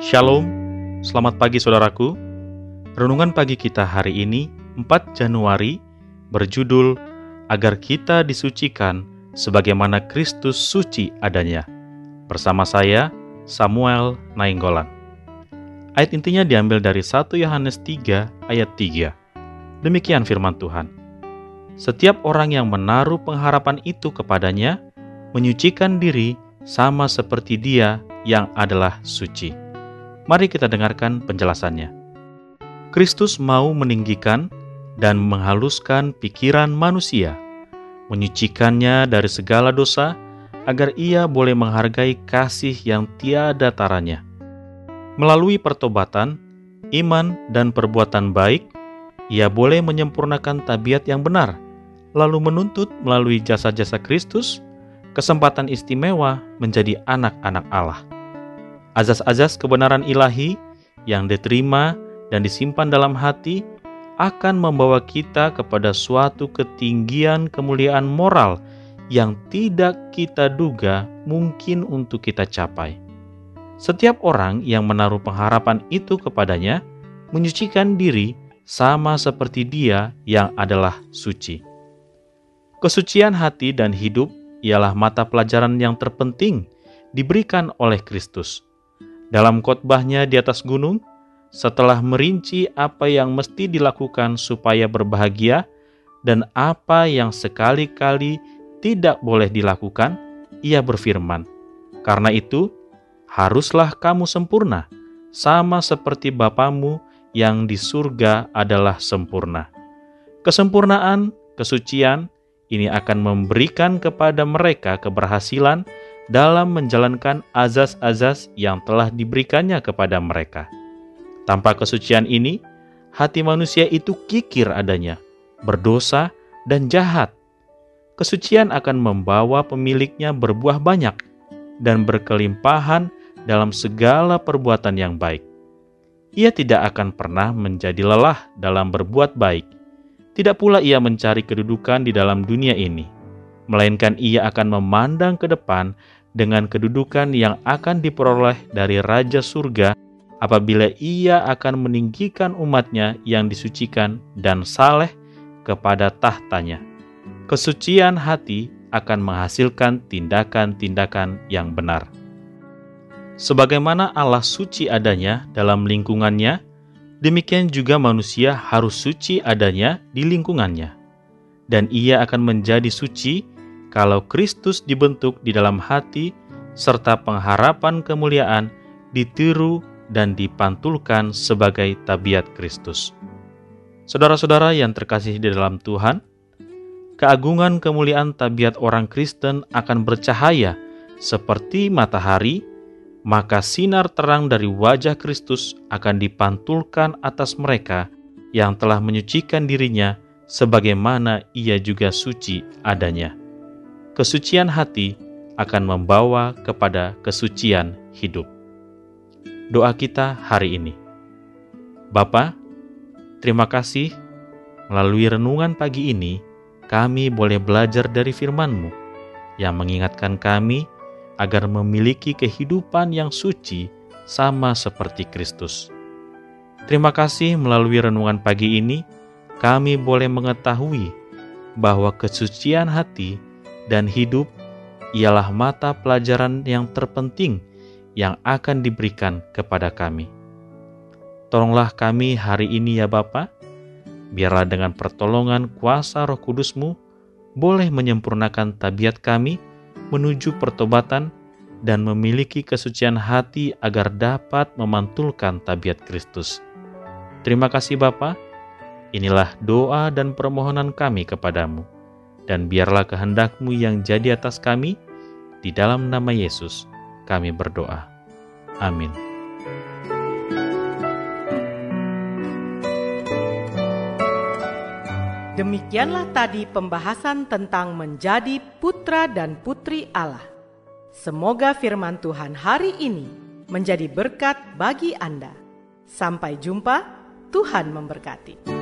Shalom, selamat pagi saudaraku. Renungan pagi kita hari ini, 4 Januari, berjudul Agar kita disucikan sebagaimana Kristus suci adanya. Bersama saya, Samuel Nainggolan. Ayat intinya diambil dari 1 Yohanes 3 ayat 3. Demikian firman Tuhan. Setiap orang yang menaruh pengharapan itu kepadanya, menyucikan diri sama seperti dia yang adalah suci. Mari kita dengarkan penjelasannya. Kristus mau meninggikan dan menghaluskan pikiran manusia, menyucikannya dari segala dosa, agar ia boleh menghargai kasih yang tiada taranya. Melalui pertobatan, iman, dan perbuatan baik, ia boleh menyempurnakan tabiat yang benar, lalu menuntut melalui jasa-jasa Kristus kesempatan istimewa menjadi anak-anak Allah. Azas-azas kebenaran ilahi yang diterima dan disimpan dalam hati akan membawa kita kepada suatu ketinggian kemuliaan moral yang tidak kita duga mungkin untuk kita capai. Setiap orang yang menaruh pengharapan itu kepadanya menyucikan diri sama seperti Dia yang adalah suci. Kesucian hati dan hidup ialah mata pelajaran yang terpenting diberikan oleh Kristus dalam khotbahnya di atas gunung, setelah merinci apa yang mesti dilakukan supaya berbahagia dan apa yang sekali-kali tidak boleh dilakukan, ia berfirman, "Karena itu, haruslah kamu sempurna, sama seperti Bapamu yang di surga adalah sempurna." Kesempurnaan, kesucian ini akan memberikan kepada mereka keberhasilan dalam menjalankan azas-azas yang telah diberikannya kepada mereka. Tanpa kesucian ini, hati manusia itu kikir adanya, berdosa, dan jahat. Kesucian akan membawa pemiliknya berbuah banyak dan berkelimpahan dalam segala perbuatan yang baik. Ia tidak akan pernah menjadi lelah dalam berbuat baik. Tidak pula ia mencari kedudukan di dalam dunia ini, melainkan ia akan memandang ke depan dengan kedudukan yang akan diperoleh dari Raja Surga apabila ia akan meninggikan umatnya yang disucikan dan saleh kepada tahtanya. Kesucian hati akan menghasilkan tindakan-tindakan yang benar. Sebagaimana Allah suci adanya dalam lingkungannya, demikian juga manusia harus suci adanya di lingkungannya. Dan ia akan menjadi suci kalau Kristus dibentuk di dalam hati serta pengharapan kemuliaan ditiru dan dipantulkan sebagai tabiat Kristus. Saudara-saudara yang terkasih di dalam Tuhan, keagungan kemuliaan tabiat orang Kristen akan bercahaya seperti matahari, maka sinar terang dari wajah Kristus akan dipantulkan atas mereka yang telah menyucikan dirinya sebagaimana ia juga suci adanya kesucian hati akan membawa kepada kesucian hidup. Doa kita hari ini. Bapa, terima kasih melalui renungan pagi ini kami boleh belajar dari firman-Mu yang mengingatkan kami agar memiliki kehidupan yang suci sama seperti Kristus. Terima kasih melalui renungan pagi ini kami boleh mengetahui bahwa kesucian hati dan hidup ialah mata pelajaran yang terpenting yang akan diberikan kepada kami. Tolonglah kami hari ini ya Bapa, biarlah dengan pertolongan kuasa roh kudusmu boleh menyempurnakan tabiat kami menuju pertobatan dan memiliki kesucian hati agar dapat memantulkan tabiat Kristus. Terima kasih Bapa. Inilah doa dan permohonan kami kepadamu dan biarlah kehendakmu yang jadi atas kami, di dalam nama Yesus kami berdoa. Amin. Demikianlah tadi pembahasan tentang menjadi putra dan putri Allah. Semoga firman Tuhan hari ini menjadi berkat bagi Anda. Sampai jumpa, Tuhan memberkati.